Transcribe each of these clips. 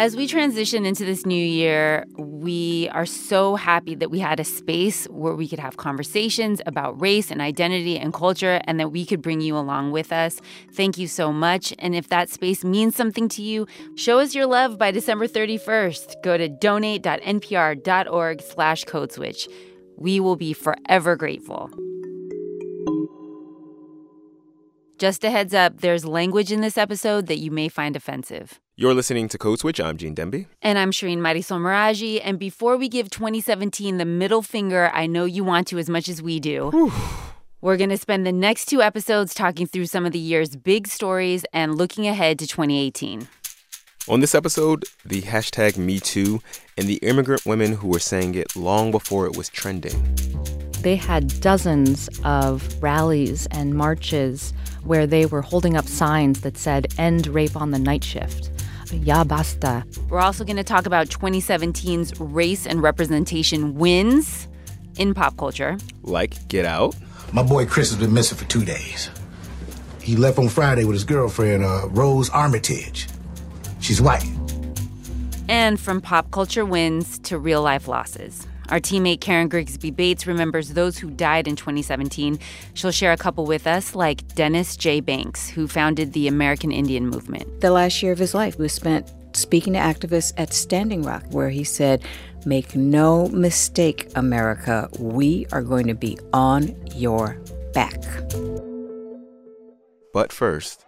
As we transition into this new year, we are so happy that we had a space where we could have conversations about race and identity and culture and that we could bring you along with us. Thank you so much. And if that space means something to you, show us your love by December 31st. Go to donate.npr.org slash codeswitch. We will be forever grateful. Just a heads up, there's language in this episode that you may find offensive. You're listening to Code Switch. I'm Gene Demby. And I'm Shireen Marisol Meraji. And before we give 2017 the middle finger, I know you want to as much as we do. We're going to spend the next two episodes talking through some of the year's big stories and looking ahead to 2018. On this episode, the hashtag MeToo and the immigrant women who were saying it long before it was trending. They had dozens of rallies and marches where they were holding up signs that said, End rape on the night shift. Ya basta. We're also going to talk about 2017's race and representation wins in pop culture. Like Get Out. My boy Chris has been missing for two days. He left on Friday with his girlfriend, uh, Rose Armitage. She's white. And from pop culture wins to real life losses. Our teammate Karen Grigsby Bates remembers those who died in 2017. She'll share a couple with us, like Dennis J. Banks, who founded the American Indian Movement. The last year of his life was spent speaking to activists at Standing Rock, where he said, Make no mistake, America, we are going to be on your back. But first,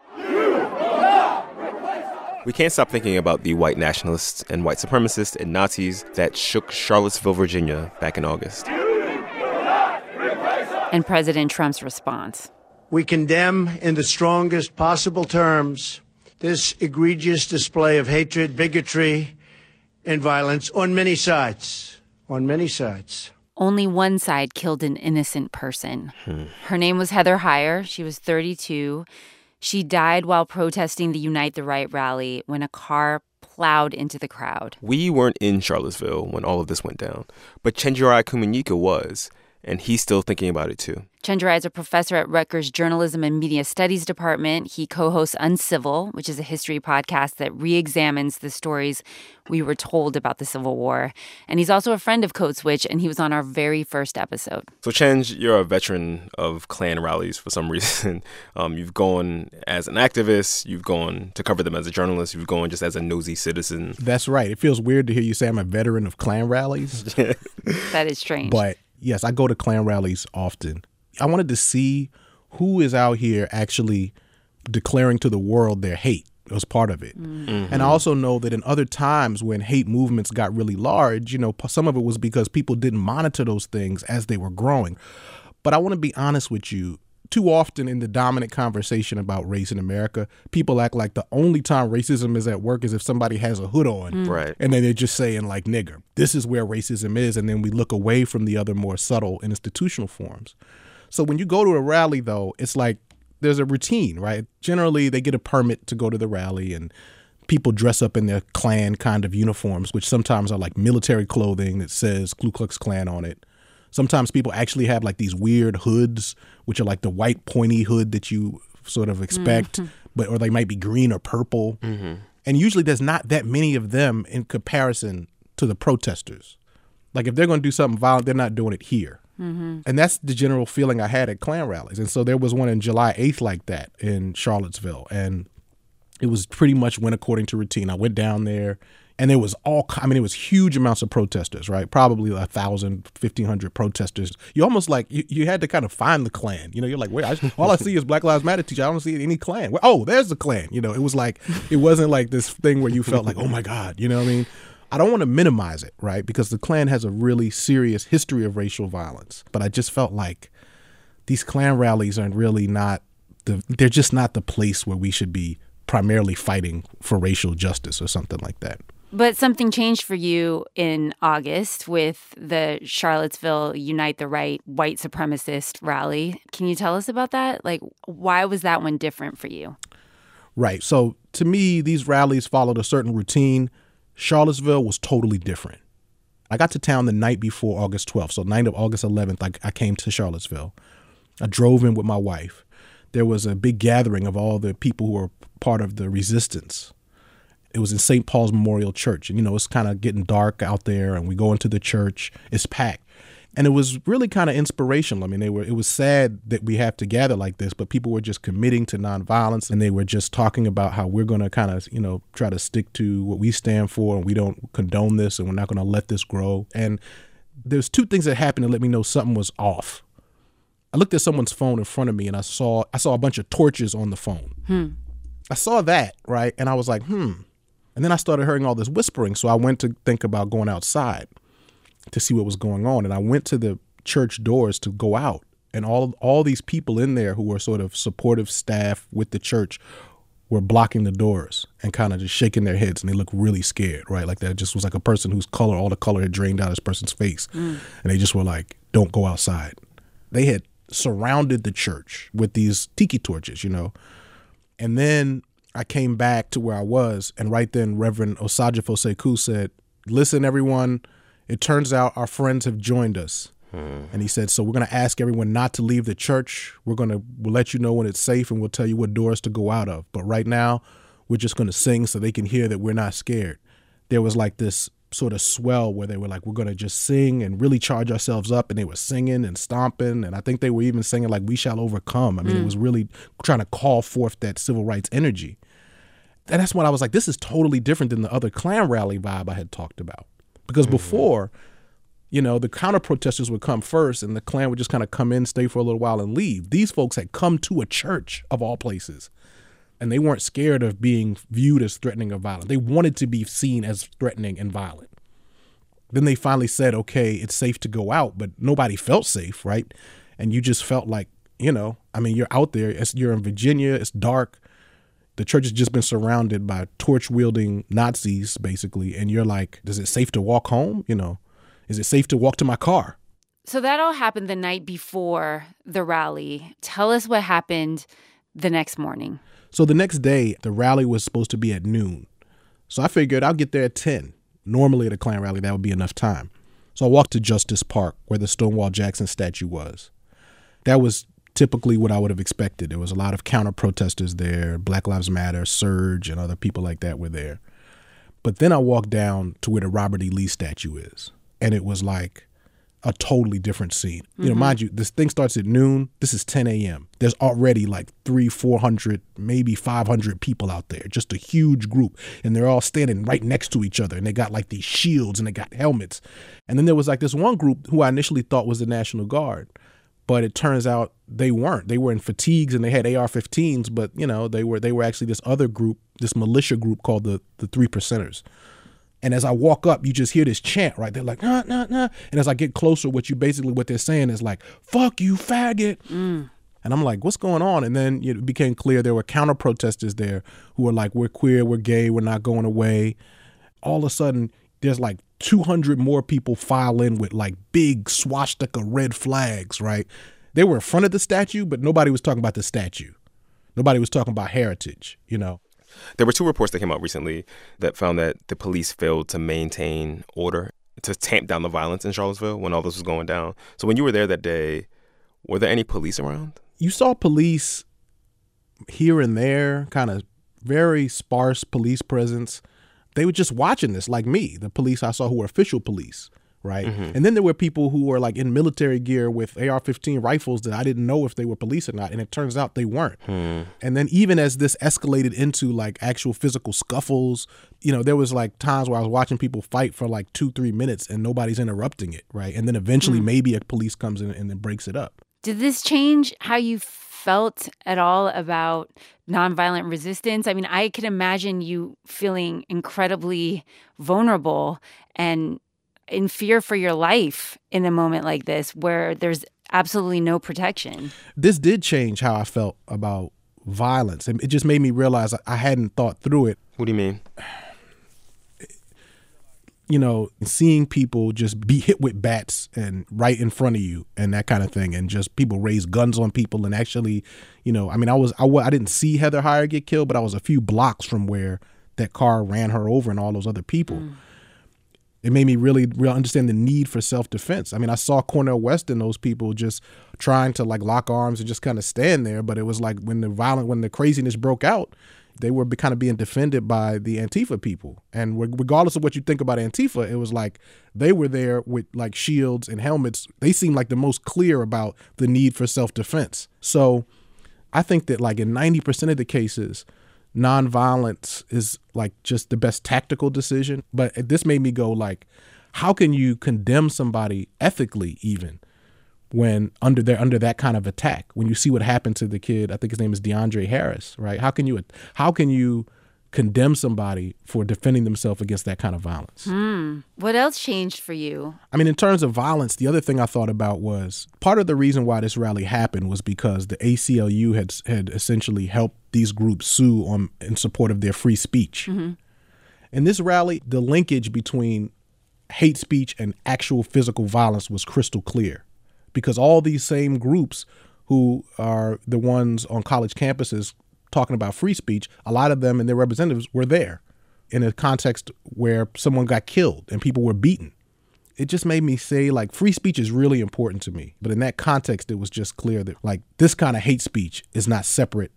we can't stop thinking about the white nationalists and white supremacists and Nazis that shook Charlottesville, Virginia back in August. And President Trump's response. We condemn in the strongest possible terms this egregious display of hatred, bigotry, and violence on many sides. On many sides. Only one side killed an innocent person. Hmm. Her name was Heather Heyer. She was 32. She died while protesting the Unite the Right rally when a car plowed into the crowd. We weren't in Charlottesville when all of this went down, but Chenjerai Kumanyika was and he's still thinking about it too. Chenjerai is a professor at Rutgers Journalism and Media Studies Department. He co hosts Uncivil, which is a history podcast that re examines the stories we were told about the Civil War. And he's also a friend of Code Switch, and he was on our very first episode. So, Chenj, you're a veteran of Klan rallies for some reason. Um, you've gone as an activist, you've gone to cover them as a journalist, you've gone just as a nosy citizen. That's right. It feels weird to hear you say I'm a veteran of Klan rallies. that is strange. But yes, I go to Klan rallies often. I wanted to see who is out here actually declaring to the world their hate was part of it. Mm-hmm. And I also know that in other times when hate movements got really large, you know, some of it was because people didn't monitor those things as they were growing. But I want to be honest with you too often in the dominant conversation about race in America, people act like the only time racism is at work is if somebody has a hood on. Mm. Right. And then they're just saying, like, nigger. This is where racism is. And then we look away from the other more subtle and institutional forms. So when you go to a rally, though, it's like there's a routine, right? Generally, they get a permit to go to the rally and people dress up in their Klan kind of uniforms, which sometimes are like military clothing that says Ku Klux Klan on it. Sometimes people actually have like these weird hoods, which are like the white pointy hood that you sort of expect, mm-hmm. but or they might be green or purple. Mm-hmm. And usually there's not that many of them in comparison to the protesters. Like if they're going to do something violent, they're not doing it here. Mm-hmm. And that's the general feeling I had at Klan rallies. And so there was one in July 8th like that in Charlottesville. And it was pretty much went according to routine. I went down there and there was all i mean it was huge amounts of protesters right? Probably a thousand fifteen hundred protesters. You almost like you, you had to kind of find the klan. You know you're like wait I all i see is black lives matter teacher. I don't see any klan. Oh there's the klan. You know it was like it wasn't like this thing where you felt like oh my god. You know what i mean? I don't want to minimize it, right? Because the Klan has a really serious history of racial violence. But I just felt like these Klan rallies are really not the they're just not the place where we should be primarily fighting for racial justice or something like that. But something changed for you in August with the Charlottesville Unite the Right white supremacist rally. Can you tell us about that? Like, why was that one different for you? Right. So, to me, these rallies followed a certain routine. Charlottesville was totally different. I got to town the night before August 12th. So, night of August 11th, I, I came to Charlottesville. I drove in with my wife. There was a big gathering of all the people who were part of the resistance It was in St. Paul's Memorial Church. And, you know, it's kind of getting dark out there, and we go into the church, it's packed. And it was really kind of inspirational. I mean, they were it was sad that we have to gather like this, but people were just committing to nonviolence and they were just talking about how we're going to kind of, you know, try to stick to what we stand for and we don't condone this and we're not going to let this grow. And there's two things that happened to let me know something was off. I looked at someone's phone in front of me and I saw I saw a bunch of torches on the phone. Hmm. I saw that, right? And I was like, "Hmm." And then I started hearing all this whispering, so I went to think about going outside to see what was going on. And I went to the church doors to go out, and all all these people in there who were sort of supportive staff with the church were blocking the doors and kind of just shaking their heads, and they looked really scared, right? Like that just was like a person whose color, all the color had drained out of this person's face, mm. and they just were like, "Don't go outside." They had surrounded the church with these tiki torches, you know, and then I came back to where I was, and right then Reverend Osagyefo Sekou said, "Listen, everyone." It turns out our friends have joined us. Hmm. And he said, So we're going to ask everyone not to leave the church. We're going to we'll let you know when it's safe and we'll tell you what doors to go out of. But right now, we're just going to sing so they can hear that we're not scared. There was like this sort of swell where they were like, We're going to just sing and really charge ourselves up. And they were singing and stomping. And I think they were even singing like, We shall overcome. I mean, it was mm. really trying to call forth that civil rights energy. And that's when I was like, This is totally different than the other Klan rally vibe I had talked about because mm-hmm. before you know the counter protesters would come first and the klan would just kind of come in stay for a little while and leave these folks had come to a church of all places and they weren't scared of being viewed as threatening or violent they wanted to be seen as threatening and violent then they finally said okay it's safe to go out but nobody felt safe right and you just felt like you know i mean you're out there you're in virginia it's dark the church has just been surrounded by torch wielding Nazis, basically, and you're like, is it safe to walk home? You know, is it safe to walk to my car? So that all happened the night before the rally. Tell us what happened the next morning. So the next day, the rally was supposed to be at noon. So I figured I'll get there at 10. Normally at a Klan rally, that would be enough time. So I walked to Justice Park, where the Stonewall Jackson statue was. That was typically what I would have expected. There was a lot of counter protesters there. Black Lives Matter, SURJ, and other people like that were there. But then I walked down to where the Robert E. Lee statue is, and it was like a totally different scene. You know, mm-hmm. mind you, this thing starts at noon. This is 10 a.m. There's already like three, 400, maybe 500 people out there, just a huge group. And they're all standing right next to each other. And they got like these shields and they got helmets. And then there was like this one group who I initially thought was the National Guard but it turns out they weren't. They were in fatigues and they had AR-15s, but you know they were they were actually this other group, this militia group called the the Three Percenters. And as I walk up, you just hear this chant, right? They're like, nah, nah, nah. And as I get closer, what you basically what they're saying is like, "Fuck you, faggot." Mm. And I'm like, what's going on? And then it became clear there were counter protesters there who were like, we're queer, we're gay, we're not going away. All of a sudden, there's like 200 more people file in with like big swastika red flags, right? They were in front of the statue, but nobody was talking about the statue. Nobody was talking about heritage, you know? There were two reports that came out recently that found that the police failed to maintain order to tamp down the violence in Charlottesville when all this was going down. So when you were there that day, were there any police around? You saw police here and there, kind of very sparse police presence. They were just watching this, like me, the police I saw who were official police, right? Mm-hmm. And then there were people who were like in military gear with AR 15 rifles that I didn't know if they were police or not. And it turns out they weren't. Hmm. And then even as this escalated into like actual physical scuffles, you know, there was like times where I was watching people fight for like two, three minutes and nobody's interrupting it, right? And then eventually hmm. maybe a police comes in and then breaks it up. Did this change how you felt at all about nonviolent resistance? I mean, I can imagine you feeling incredibly vulnerable and in fear for your life in a moment like this where there's absolutely no protection. this did change how I felt about violence. And it just made me realize I hadn't thought through it. What do you mean? You know, seeing people just be hit with bats and right in front of you and that kind of thing, and just people raise guns on people and actually, you know, I mean, I was I, I didn't see Heather Heyer get killed, but I was a few blocks from where that car ran her over and all those other people. Mm. It made me really, really understand the need for self defense. I mean, I saw Cornel West and those people just trying to like lock arms and just kind of stand there, but it was like when the violent, when the craziness broke out, they were kind of being defended by the Antifa people. And regardless of what you think about Antifa, it was like they were there with like shields and helmets. They seemed like the most clear about the need for self defense. So I think that like in 90% of the cases, nonviolence is like just the best tactical decision. But this made me go like, how can you condemn somebody ethically even when under they're under that kind of attack? When you see what happened to the kid, I think his name is DeAndre Harris, right? How can you how can you condemn somebody for defending themselves against that kind of violence. Hmm. What else changed for you? I mean, in terms of violence, the other thing I thought about was part of the reason why this rally happened was because the ACLU had had essentially helped these groups sue on in support of their free speech. Mm-hmm. In this rally, the linkage between hate speech and actual physical violence was crystal clear because all these same groups who are the ones on college campuses talking about free speech, a lot of them and their representatives were there in a context where someone got killed and people were beaten. It just made me say, like, free speech is really important to me. But in that context, it was just clear that, like, this kind of hate speech is not separate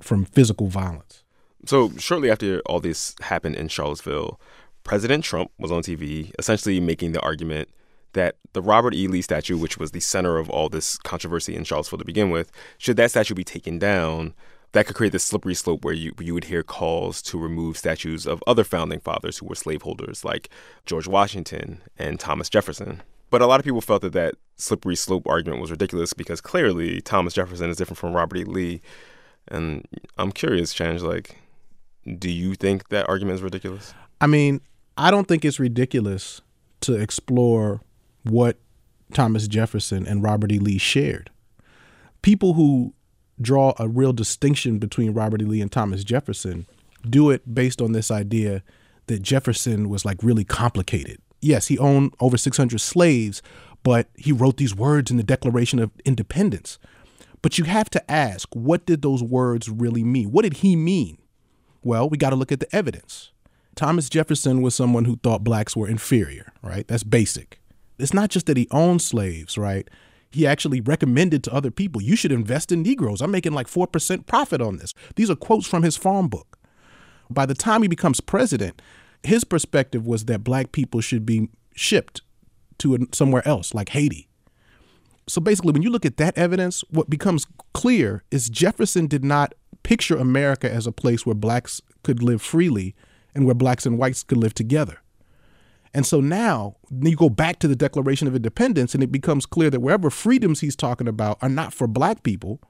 from physical violence. So, shortly after all this happened in Charlottesville, President Trump was on TV essentially making the argument that the Robert E. Lee statue, which was the center of all this controversy in Charlottesville to begin with, should that statue be taken down, that could create this slippery slope where you, you would hear calls to remove statues of other founding fathers who were slaveholders, like George Washington and Thomas Jefferson. But a lot of people felt that that slippery slope argument was ridiculous because clearly Thomas Jefferson is different from Robert E. Lee. And I'm curious, Chenj, like, do you think that argument is ridiculous? I mean, I don't think it's ridiculous to explore what Thomas Jefferson and Robert E. Lee shared. People who draw a real distinction between Robert E. Lee and Thomas Jefferson do it based on this idea that Jefferson was like really complicated. Yes, he owned over 600 slaves, but he wrote these words in the Declaration of Independence. But you have to ask, what did those words really mean? What did he mean? Well, we got to look at the evidence. Thomas Jefferson was someone who thought blacks were inferior, right? That's basic. It's not just that he owned slaves, right? He actually recommended to other people, you should invest in Negroes. I'm making like 4% profit on this. These are quotes from his farm book. By the time he becomes president, his perspective was that black people should be shipped to somewhere else, like Haiti. So basically, when you look at that evidence, what becomes clear is Jefferson did not picture America as a place where blacks could live freely and where blacks and whites could live together. And so now you go back to the Declaration of Independence, and it becomes clear that wherever freedoms he's talking about are not for black people,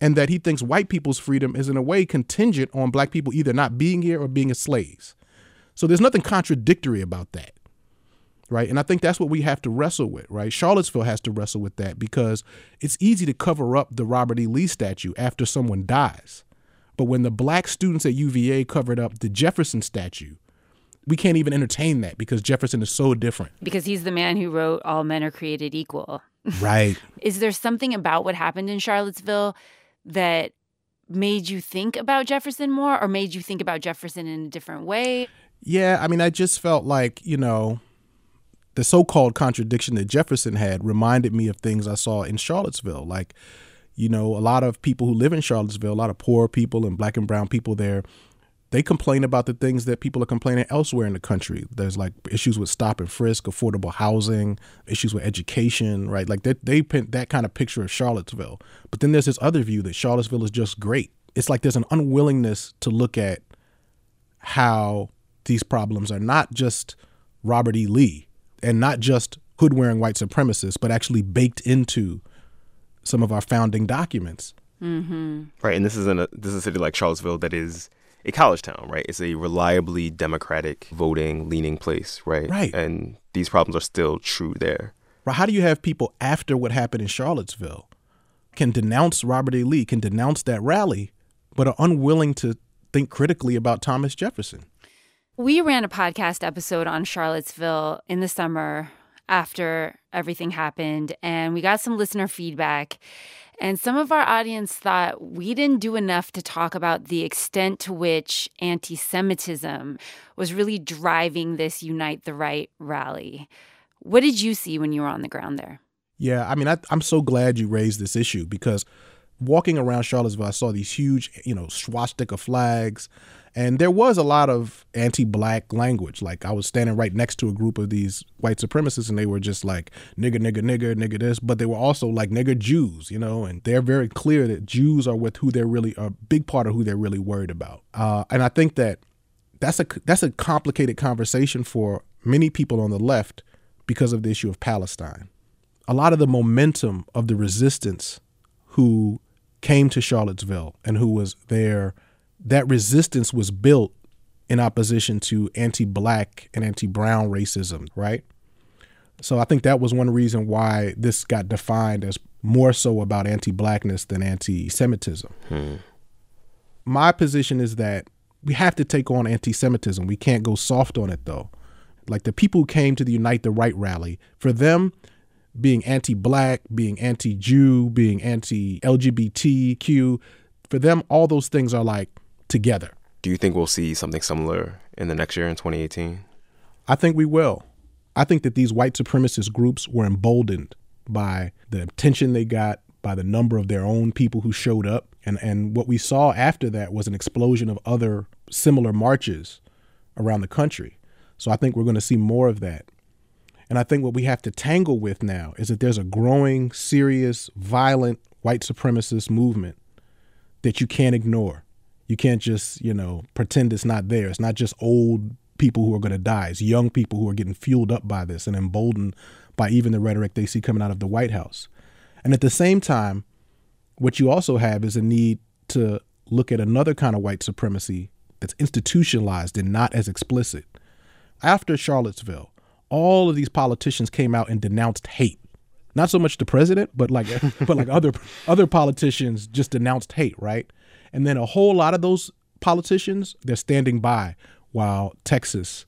and that he thinks white people's freedom is in a way contingent on black people either not being here or being as slaves. So there's nothing contradictory about that. Right. And I think that's what we have to wrestle with, right? Charlottesville has to wrestle with that because it's easy to cover up the Robert E. Lee statue after someone dies. But when the black students at UVA covered up the Jefferson statue, we can't even entertain that because Jefferson is so different. Because he's the man who wrote All Men Are Created Equal. Right. is there something about what happened in Charlottesville that made you think about Jefferson more or made you think about Jefferson in a different way? Yeah, I mean, I just felt like, you know, the so called contradiction that Jefferson had reminded me of things I saw in Charlottesville. Like, you know, a lot of people who live in Charlottesville, a lot of poor people and black and brown people there, they complain about the things that people are complaining elsewhere in the country. There's like issues with stop and frisk, affordable housing, issues with education, right? Like they, they paint that kind of picture of Charlottesville. But then there's this other view that Charlottesville is just great. It's like there's an unwillingness to look at how these problems are not just Robert E. Lee and not just hood wearing white supremacists, but actually baked into some of our founding documents. Mm-hmm. Right, and this is in a this is a city like Charlottesville that is a college town, right? It's a reliably democratic voting leaning place, right? Right. And these problems are still true there. Right. How do you have people after what happened in Charlottesville can denounce Robert E. Lee, can denounce that rally, but are unwilling to think critically about Thomas Jefferson? We ran a podcast episode on Charlottesville in the summer after everything happened, and we got some listener feedback. And some of our audience thought we didn't do enough to talk about the extent to which anti Semitism was really driving this Unite the Right rally. What did you see when you were on the ground there? Yeah, I mean, I, am so glad you raised this issue because walking around Charlottesville, I saw these huge, you know, swastika flags. And there was a lot of anti black language. Like I was standing right next to a group of these white supremacists and they were just like nigger, nigger, nigger, nigger this, but they were also like nigger Jews, you know, and they're very clear that Jews are with who they're really a big part of who they're really worried about. Uh, and I think that that's a that's a complicated conversation for many people on the left because of the issue of Palestine. A lot of the momentum of the resistance who came to Charlottesville and who was there that resistance was built in opposition to anti-black and anti-brown racism, right? So I think that was one reason why this got defined as more so about anti-blackness than anti-Semitism. Hmm. My position is that we have to take on anti-Semitism. We can't go soft on it though. Like the people who came to the Unite the Right rally, for them, being anti-black, being anti-Jew, being anti-LGBTQ, for them, all those things are like together. Do you think we'll see something similar in the next year in 2018? I think we will. I think that these white supremacist groups were emboldened by the attention they got, by the number of their own people who showed up. And, and what we saw after that was an explosion of other similar marches around the country. So I think we're going to see more of that. And I think what we have to tangle with now is that there's a growing, serious, violent white supremacist movement that you can't ignore. You can't just, you know, pretend it's not there. It's not just old people who are going to die. It's young people who are getting fueled up by this and emboldened by even the rhetoric they see coming out of the White House. And at the same time, what you also have is a need to look at another kind of white supremacy that's institutionalized and not as explicit. After Charlottesville, all of these politicians came out and denounced hate. Not so much the president, but like but like other other politicians just denounced hate, right? And then a whole lot of those politicians, they're standing by while Texas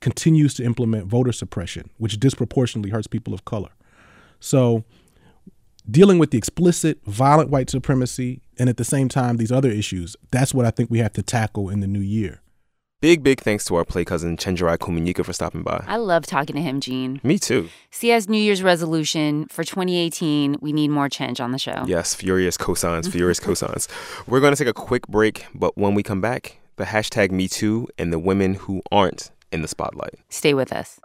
continues to implement voter suppression, which disproportionately hurts people of color. So, dealing with the explicit violent white supremacy and at the same time these other issues, that's what I think we have to tackle in the new year. Big, big thanks to our play cousin Chenjerai Kumanyika for stopping by. I love talking to him, Gene. Me too. See, as New Year's resolution for 2018, we need more change on the show. Yes, furious cosigns, furious cosigns. We're going to take a quick break, but when we come back, the hashtag MeToo and the women who aren't in the spotlight. Stay with us.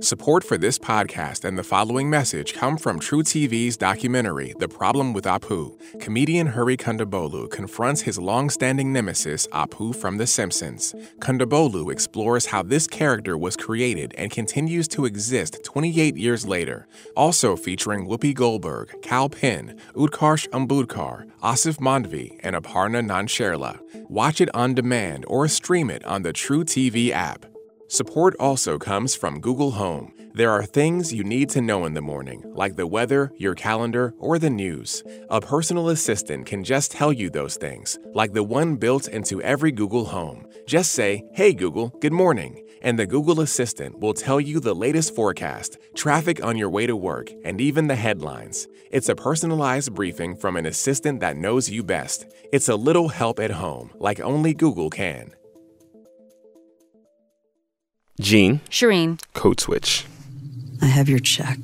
Support for this podcast and the following message come from truTV's documentary, The Problem with Apu. Comedian Hari Kondabolu confronts his long-standing nemesis, Apu from The Simpsons. Kondabolu explores how this character was created and continues to exist 28 years later. Also featuring Whoopi Goldberg, Kal Penn, Utkarsh Ambudkar, Asif Mandvi, and Aparna Nancherla. Watch it on demand or stream it on the True TV app. Support also comes from Google Home. There are things you need to know in the morning, like the weather, your calendar, or the news. A personal assistant can just tell you those things, like the one built into every Google Home. Just say, Hey Google, good morning, and the Google Assistant will tell you the latest forecast, traffic on your way to work, and even the headlines. It's a personalized briefing from an assistant that knows you best. It's a little help at home, like only Google can. Gene. Shireen. Code switch. I have your check,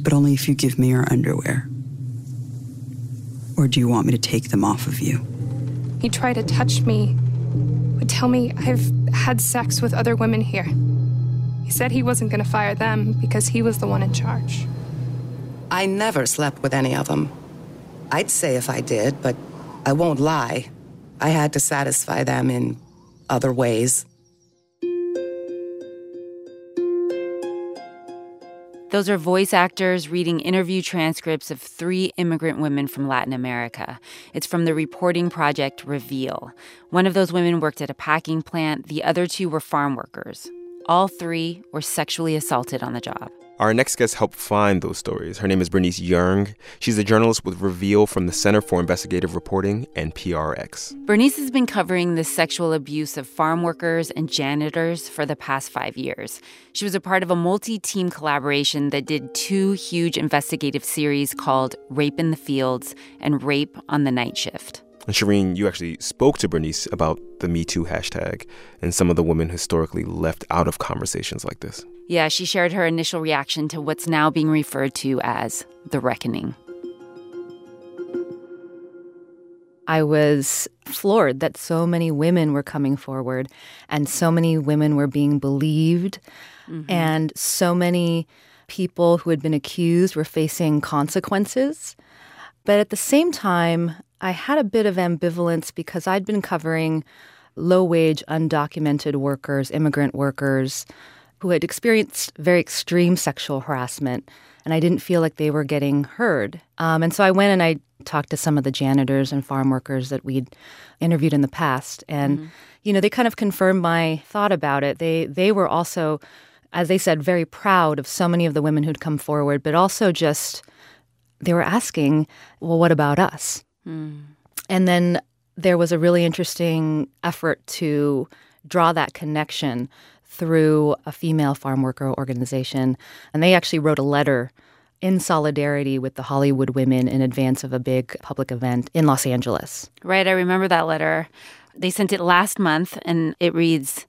but only if you give me your underwear. Or do you want me to take them off of you? He tried to touch me, would tell me I've had sex with other women here. He said he wasn't going to fire them because he was the one in charge. I never slept with any of them. I'd say if I did, but I won't lie. I had to satisfy them in other ways. Those are voice actors reading interview transcripts of three immigrant women from Latin America. It's from the reporting project Reveal. One of those women worked at a packing plant, the other two were farm workers. All three were sexually assaulted on the job. Our next guest helped find those stories. Her name is Bernice Yeung. She's a journalist with Reveal from the Center for Investigative Reporting and PRX. Bernice has been covering the sexual abuse of farm workers and janitors for the past five years. She was a part of a multi team collaboration that did two huge investigative series called Rape in the Fields and Rape on the Night Shift. And Shireen, you actually spoke to Bernice about the Me Too hashtag and some of the women historically left out of conversations like this. Yeah, she shared her initial reaction to what's now being referred to as the reckoning. I was floored that so many women were coming forward and so many women were being believed mm-hmm. and so many people who had been accused were facing consequences. But at the same time, I had a bit of ambivalence because I'd been covering low wage, undocumented workers, immigrant workers who had experienced very extreme sexual harassment, and I didn't feel like they were getting heard. Um, and so I went and I talked to some of the janitors and farm workers that we'd interviewed in the past, and mm-hmm. you know they kind of confirmed my thought about it. They they were also, as they said, very proud of so many of the women who'd come forward, but also just they were asking, well, what about us? Mm. And then there was a really interesting effort to draw that connection through a female farm worker organization. And they actually wrote a letter in solidarity with the Hollywood women in advance of a big public event in Los Angeles. Right. I remember that letter. They sent it last month, and it reads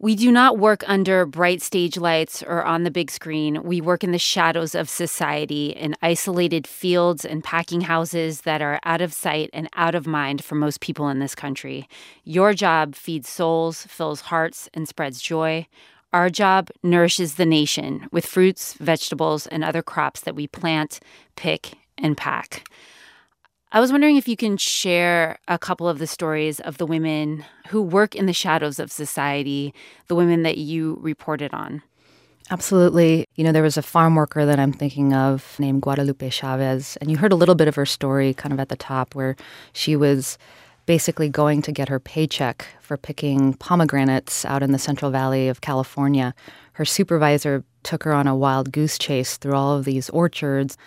we do not work under bright stage lights or on the big screen. We work in the shadows of society in isolated fields and packing houses that are out of sight and out of mind for most people in this country. Your job feeds souls, fills hearts, and spreads joy. Our job nourishes the nation with fruits, vegetables, and other crops that we plant, pick, and pack. I was wondering if you can share a couple of the stories of the women who work in the shadows of society, the women that you reported on. Absolutely. You know, there was a farm worker that I'm thinking of named Guadalupe Chavez, and you heard a little bit of her story kind of at the top where she was basically going to get her paycheck for picking pomegranates out in the Central Valley of California. Her supervisor took her on a wild goose chase through all of these orchards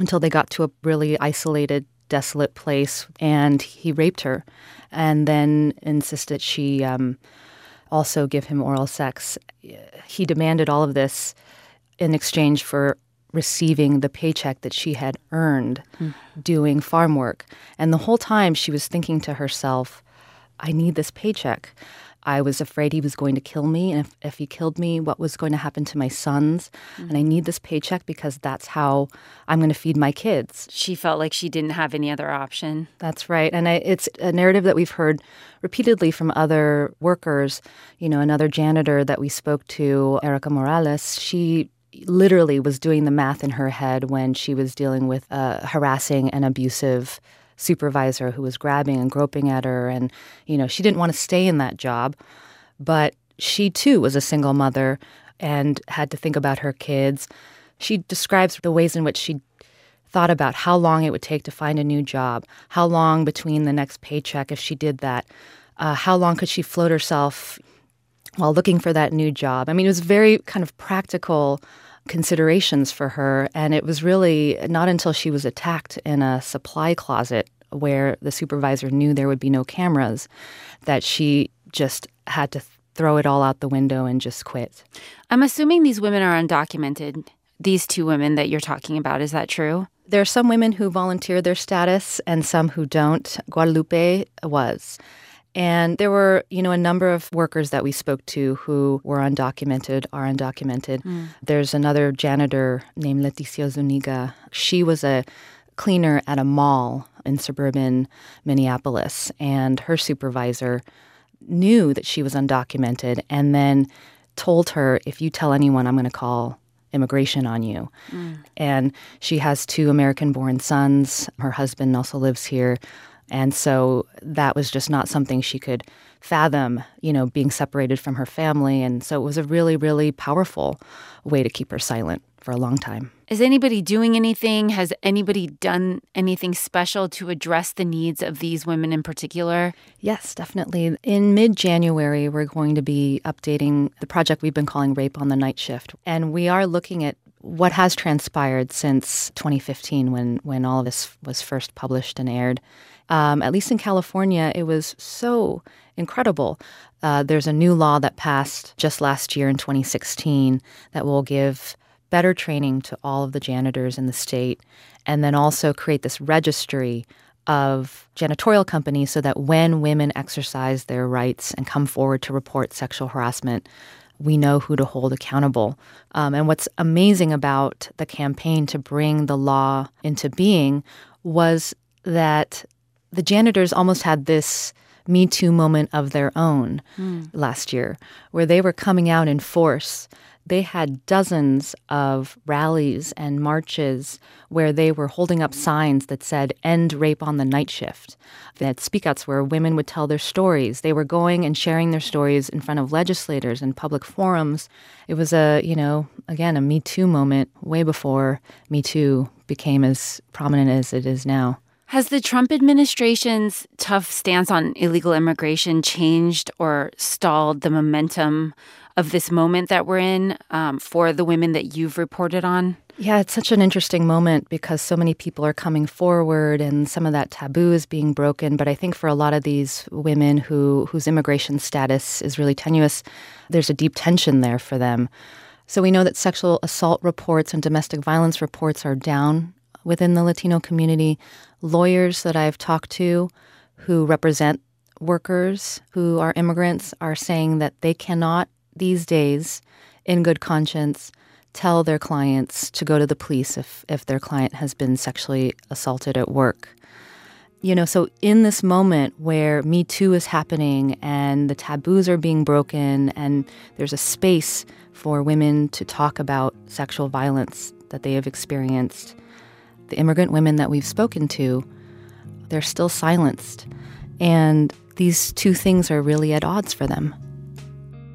until they got to a really isolated desolate place, and he raped her, and then insisted she um, also give him oral sex. He demanded all of this in exchange for receiving the paycheck that she had earned mm. doing farm work. And the whole time she was thinking to herself, I need this paycheck. I was afraid he was going to kill me. And if, if he killed me, what was going to happen to my sons? Mm-hmm. And I need this paycheck because that's how I'm going to feed my kids. She felt like she didn't have any other option. That's right. And I, it's a narrative that we've heard repeatedly from other workers. You know, another janitor that we spoke to, Erica Morales, she literally was doing the math in her head when she was dealing with a harassing and abusive supervisor who was grabbing and groping at her. And, you know, she didn't want to stay in that job. But she too was a single mother and had to think about her kids. She describes the ways in which she thought about how long it would take to find a new job, how long between the next paycheck if she did that, uh, how long could she float herself while looking for that new job. I mean, it was very kind of practical considerations for her. And it was really not until she was attacked in a supply closet where the supervisor knew there would be no cameras that she just had to throw it all out the window and just quit. I'm assuming these women are undocumented. These two women that you're talking about, is that true? There are some women who volunteer their status and some who don't. Guadalupe was. And there were, you know, a number of workers that we spoke to who were undocumented, are undocumented. Mm. There's another janitor named Leticia Zuniga. She was a cleaner at a mall in suburban Minneapolis, and her supervisor knew that she was undocumented and then told her, if you tell anyone, I'm going to call immigration on you. Mm. And she has two American born sons. Her husband also lives here. And so that was just not something she could fathom, you know, being separated from her family. And so it was a really, really powerful way to keep her silent for a long time. Is anybody doing anything? Has anybody done anything special to address the needs of these women in particular? Yes, definitely. In mid January, we're going to be updating the project we've been calling Rape on the Night Shift. And we are looking at what has transpired since 2015 when, when all of this was first published and aired. Um, at least in California, it was so incredible. Uh, there's a new law that passed just last year in 2016 that will give better training to all of the janitors in the state and then also create this registry of janitorial companies so that when women exercise their rights and come forward to report sexual harassment, we know who to hold accountable. Um, and what's amazing about the campaign to bring the law into being was that the janitors almost had this Me Too moment of their own Mm. last year, where they were coming out in force. They had dozens of rallies and marches where they were holding up signs that said, End rape on the night shift. They had speakouts where women would tell their stories. They were going and sharing their stories in front of legislators and public forums. It was a, you know, again, a Me Too moment way before Me Too became as prominent as it is now. Has the Trump administration's tough stance on illegal immigration changed or stalled the momentum of this moment that we're in um, for the women that you've reported on? Yeah, it's such an interesting moment because so many people are coming forward and some of that taboo is being broken. But I think for a lot of these women who whose immigration status is really tenuous, there's a deep tension there for them. So we know that sexual assault reports and domestic violence reports are down within the Latino community. Lawyers that I've talked to who represent workers who are immigrants are saying that they cannot these days, in good conscience, tell their clients to go to the police if, if their client has been sexually assaulted at work. You know, so in this moment where Me Too is happening and the taboos are being broken and there's a space for women to talk about sexual violence that they have experienced, the immigrant women that we've spoken to, they're still silenced. And these two things are really at odds for them.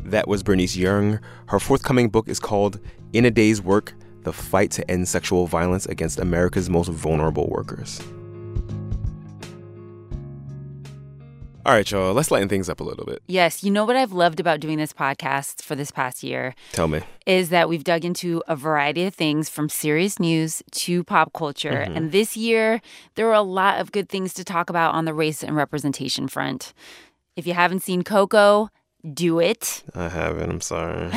That was Bernice Yeung. Her forthcoming book is called In a Day's Work The Fight to End Sexual Violence Against America's Most Vulnerable Workers. All right, y'all, let's lighten things up a little bit. Yes, you know what I've loved about doing this podcast for this past year Tell me. is that we've dug into a variety of things from serious news to pop culture. Mhm. And this year, there were a lot of good things to talk about on the race and representation front. If you haven't seen Coco, do it. I haven't, I'm sorry.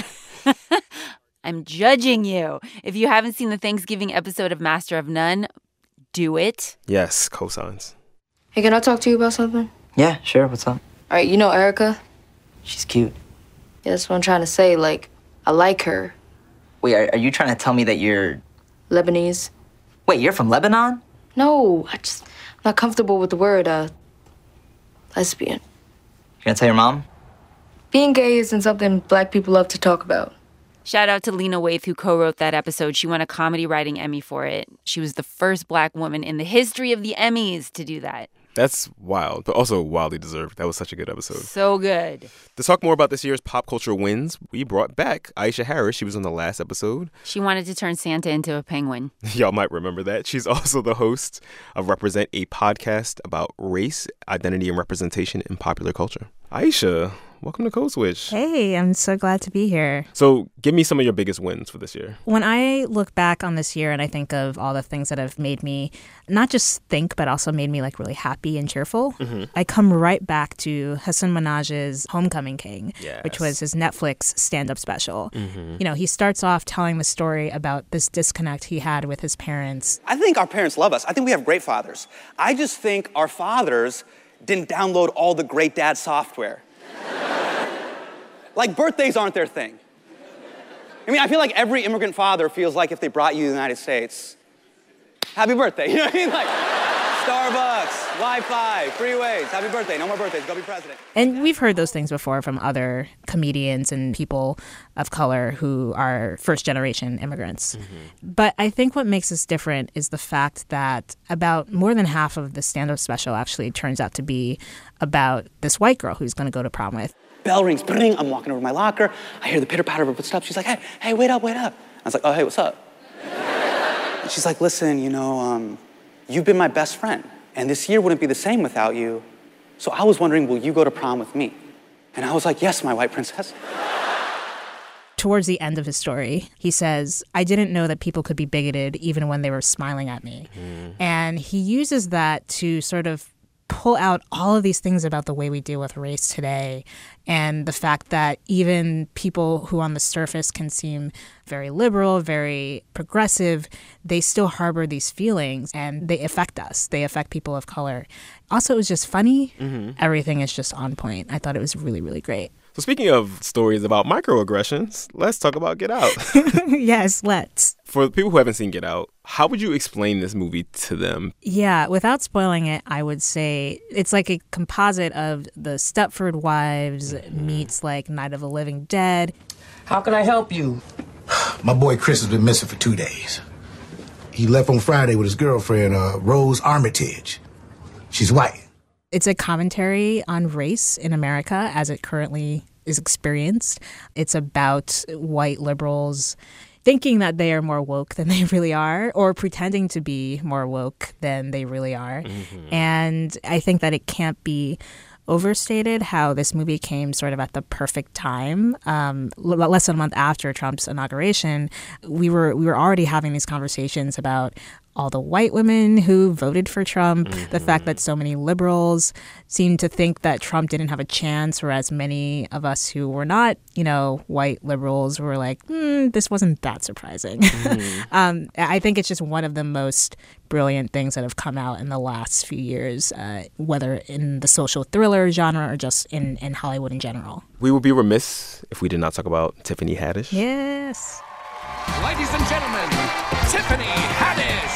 I'm judging you. If you haven't seen the Thanksgiving episode of Master of None, do it. yes, cosigns. Hey, can I talk to you about something? Yeah, sure. What's up? All right, you know Erica? She's cute. Yeah, that's what I'm trying to say. Like, I like her. Wait, are, are you trying to tell me that you're Lebanese. Wait, you're from Lebanon? No, I just, I'm not comfortable with the word, uh, lesbian. You gonna tell your mom? Being gay isn't something black people love to talk about. Shout out to Lena Waithe, who co wrote that episode. She won a comedy writing Emmy for it. She was the first black woman in the history of the Emmys to do that. That's wild, but also wildly deserved. That was such a good episode. So good. To talk more about this year's pop culture wins, we brought back Aisha Harris. She was on the last episode. She wanted to turn Santa into a penguin. Y'all might remember that. She's also the host of Represent, a podcast about race, identity, and representation in popular culture. Aisha, welcome to Code Switch. Hey, I'm so glad to be here. So, give me some of your biggest wins for this year. When I look back on this year and I think of all the things that have made me not just think, but also made me like really happy and cheerful, Mhm. I come right back to Hasan Minhaj's Homecoming King, which was his Netflix stand up special. Mhm. You know, he starts off telling the story about this disconnect he had with his parents. I think our parents love us. I think we have great fathers. I just think our fathers didn't download all the great dad software. like birthdays aren't their thing. I mean, I feel like every immigrant father feels like if they brought you to the United States, happy birthday. You know what I mean? Like Starbucks, Wi-Fi, freeways, happy birthday, no more birthdays, go be president. And we've heard those things before from other comedians and people of color who are first generation immigrants. But I think what makes us different is the fact that about more than half of the stand up special actually turns out to be about this white girl who's going to go to prom with. Bell rings, bring. I'm walking over to my locker. I hear the pitter patter of her footsteps. She's like, hey, hey, wait up, wait up. I was like, oh, hey, what's up? And she's like, listen, you know, um, you've been my best friend, and this year wouldn't be the same without you. So I was wondering, will you go to prom with me? And I was like, yes, my white princess. Towards the end of his story, he says, I didn't know that people could be bigoted even when they were smiling at me. Mm. And he uses that to sort of pull out all of these things about the way we deal with race today and the fact that even people who on the surface can seem very liberal, very progressive, they still harbor these feelings and they affect us. They affect people of color. Also, it was just funny. Mhm. Everything is just on point. I thought it was really, really great. So speaking of stories about microaggressions, let's talk about Get Out. yes, let's. For the people who haven't seen Get Out, how would you explain this movie to them? Yeah, without spoiling it, I would say it's like a composite of the Stepford Wives meets like Night of the Living Dead. How can I help you? My boy Chris has been missing for two days. He left on Friday with his girlfriend, uh, Rose Armitage. She's white. It's a commentary on race in America as it currently is experienced. It's about white liberals thinking that they are more woke than they really are, or pretending to be more woke than they really are. Mm-hmm. And I think that it can't be overstated how this movie came sort of at the perfect time. Um, less than a month after Trump's inauguration, we were we were already having these conversations about all the white women who voted for Trump, mm-hmm. the fact that so many liberals seemed to think that Trump didn't have a chance, whereas many of us who were not, you know, white liberals were like, mm, this wasn't that surprising. Mm-hmm. um, I think it's just one of the most brilliant things that have come out in the last few years, uh, whether in the social thriller genre or just in, in Hollywood in general. We would be remiss if we did not talk about Tiffany Haddish. Yes. Ladies and gentlemen, Tiffany Haddish.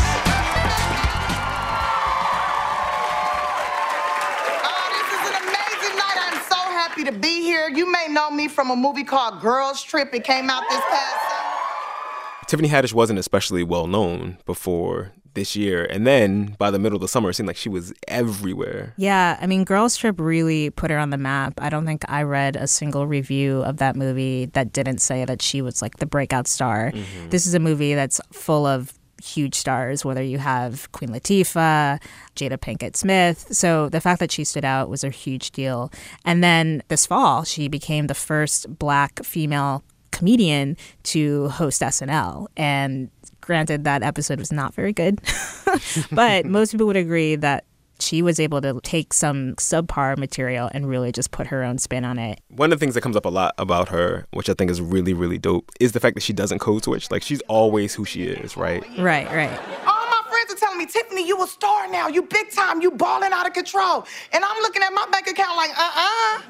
Happy to be here. You may know me from a movie called Girls Trip. It came out this past summer. Tiffany Haddish wasn't especially well known before this year. And then by the middle of the summer, it seemed like she was everywhere. Yeah. I mean, Girls Trip really put her on the map. I don't think I read a single review of that movie that didn't say that she was like the breakout star. Mm-hmm. This is a movie that's full of huge stars, whether you have Queen Latifah, Jada Pinkett Smith. So the fact that she stood out was a huge deal. And then this fall, she became the first black female comedian to host SNL. And granted, that episode was not very good, but most people would agree that she was able to take some subpar material and really just put her own spin on it. One of the things that comes up a lot about her, which I think is really, really dope, is the fact that she doesn't code switch. Like she's always who she is, right? Right, right. All my friends are telling me, Tiffany, you a star now. You big time. You balling out of control. And I'm looking at my bank account like, uh-uh.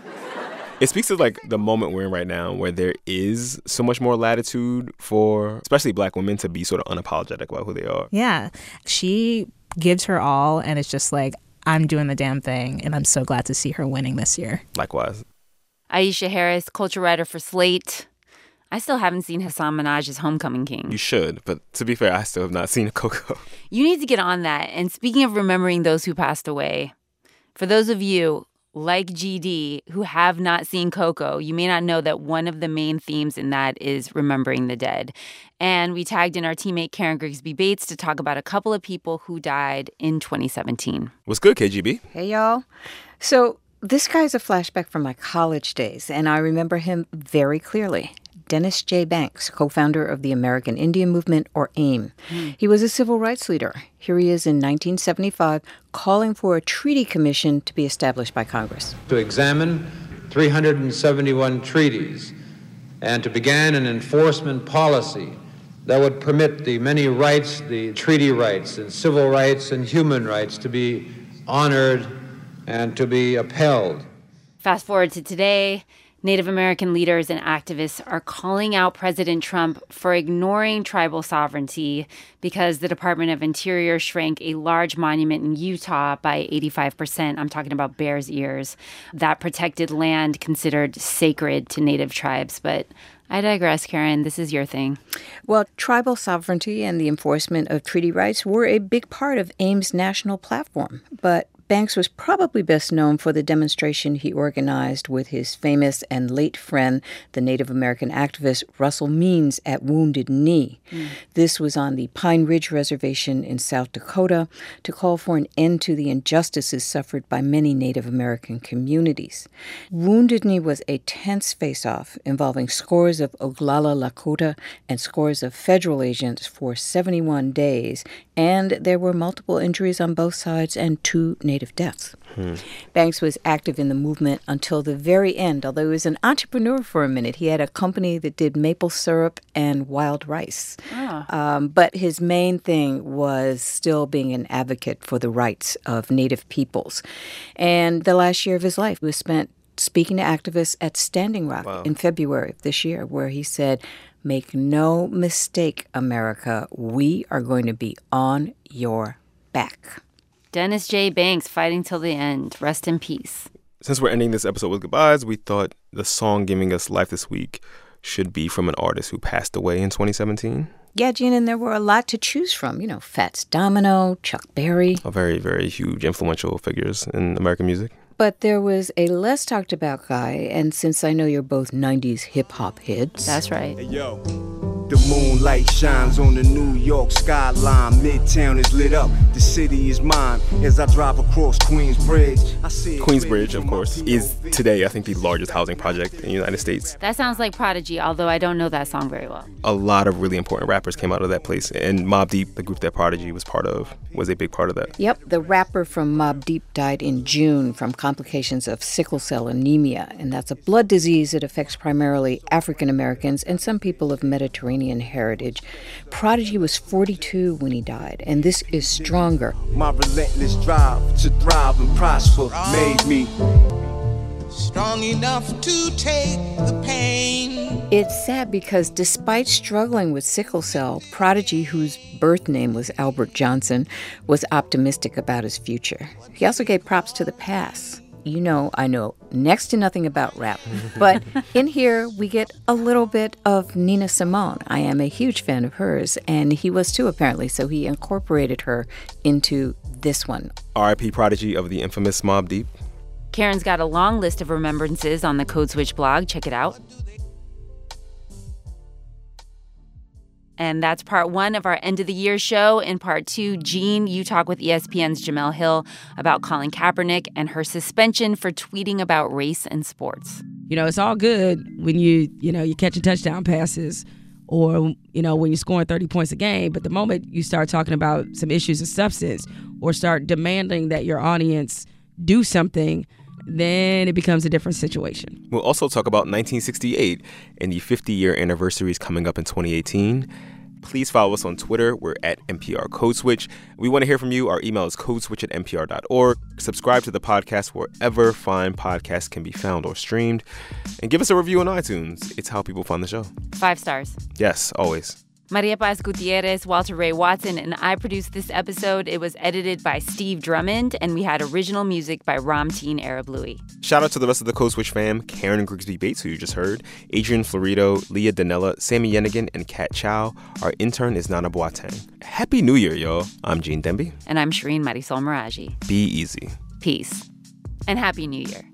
It speaks to like the moment we're in right now where there is so much more latitude for especially black women to be sort of unapologetic about who they are. Yeah. She gives her all and it's just like I'm doing the damn thing and I'm so glad to see her winning this year. Likewise. Aisha Harris, culture writer for Slate. I still haven't seen Hasan Minhaj's Homecoming King. You should, but to be fair, I still have not seen Coco. You need to get on that. And speaking of remembering those who passed away, for those of you like GD who have not seen Coco, you may not know that one of the main themes in that is remembering the dead. And we tagged in our teammate Karen Grigsby Bates to talk about a couple of people who died in 2017. What's good, KGB? Hey, y'all. So, this guy is a flashback from my college days, and I remember him very clearly. Dennis J. Banks, co founder of the American Indian Movement, or AIM. Mm. He was a civil rights leader. Here he is in 1975 calling for a treaty commission to be established by Congress. To examine 371 treaties and to begin an enforcement policy that would permit the many rights, the treaty rights and civil rights and human rights to be honored and to be upheld. Fast forward to today. Native American leaders and activists are calling out President Trump for ignoring tribal sovereignty because the Department of Interior shrank a large monument in Utah by 85%. I'm talking about Bears Ears, that protected land considered sacred to Native tribes. But I digress, Karen. This is your thing. Well, tribal sovereignty and the enforcement of treaty rights were a big part of AIM's national platform. But Banks was probably best known for the demonstration he organized with his famous and late friend, the Native American activist Russell Means, at Wounded Knee. Mm. This was on the Pine Ridge Reservation in South Dakota to call for an end to the injustices suffered by many Native American communities. Wounded Knee was a tense face off involving scores of Oglala Lakota and scores of federal agents for 71 days, and there were multiple injuries on both sides and two Native Native deaths. Hmm. Banks was active in the movement until the very end, although he was an entrepreneur for a minute. He had a company that did maple syrup and wild rice. Ah. Um, but his main thing was still being an advocate for the rights of Native peoples. And the last year of his life was spent speaking to activists at Standing Rock Wow. in February of this year, where he said, Make no mistake, America, we are going to be on your back. Dennis J. Banks fighting till the end. Rest in peace. Since we're ending this episode with goodbyes, we thought the song giving us life this week should be from an artist who passed away in 2017. Yeah, Gene, and there were a lot to choose from. You know, Fats Domino, Chuck Berry. A very, very huge, influential figures in American music. But there was a less talked about guy, and since I know you're both 90s hip hop heads. That's right. Yo. The moonlight shines on the New York skyline. Midtown is lit up. The city is mine. As I drive across Queensbridge, I see it Queensbridge, of course, is today, I think, the largest housing project in the United States. That sounds like Prodigy, although I don't know that song very well. A lot of really important rappers came out of that place, and Mobb Deep, the group that Prodigy was part of, was a big part of that. Yep, the rapper from Mobb Deep died in June from complications of sickle cell anemia, and that's a blood disease that affects primarily African Americans and some people of Mediterranean heritage. Prodigy was 42 when he died, and this is stronger. My relentless drive to thrive and prosper made me Strong enough to take the pain. It's sad because despite struggling with sickle cell, Prodigy, whose birth name was Albert Johnson, was optimistic about his future. He also gave props to the past. You know, I know next to nothing about rap, but in here we get a little bit of Nina Simone. I am a huge fan of hers, and he was too, apparently, so he incorporated her into this one. RIP Prodigy of the infamous Mobb Deep. Karen's got a long list of remembrances on the Code Switch blog. Check it out. And that's part one of our end of the year show. In part two, Gene, you talk with ESPN's Jemele Hill about Colin Kaepernick and her suspension for tweeting about race and sports. You know, it's all good when you, you know, you're catching touchdown passes or, you know, when you're scoring 30 points a game. But the moment you start talking about some issues of substance or start demanding that your audience do something, then it becomes a different situation. We'll also talk about 1968 and the 50 year anniversary is coming up in 2018. Please follow us on Twitter. We're at NPR Code Switch. We want to hear from you. Our email is codeswitch at npr.org. Subscribe to the podcast wherever fine podcasts can be found or streamed. And give us a review on iTunes. It's how people find the show. Five stars. Yes, always. Maria Paz Gutierrez, Walter Ray Watson, and I produced this episode. It was edited by Steve Drummond, and we had original music by Ramtin Arablouei. Shout out to the rest of the Code Switch fam Karen Grigsby Bates, who you just heard, Adrian Florido, Leah Donnella, Sami Yenigun, and Kat Chow. Our intern is Nana Boateng. Happy New Year, y'all. I'm Gene Demby. And I'm Shireen Marisol Meraji. Be easy. Peace. And Happy New Year.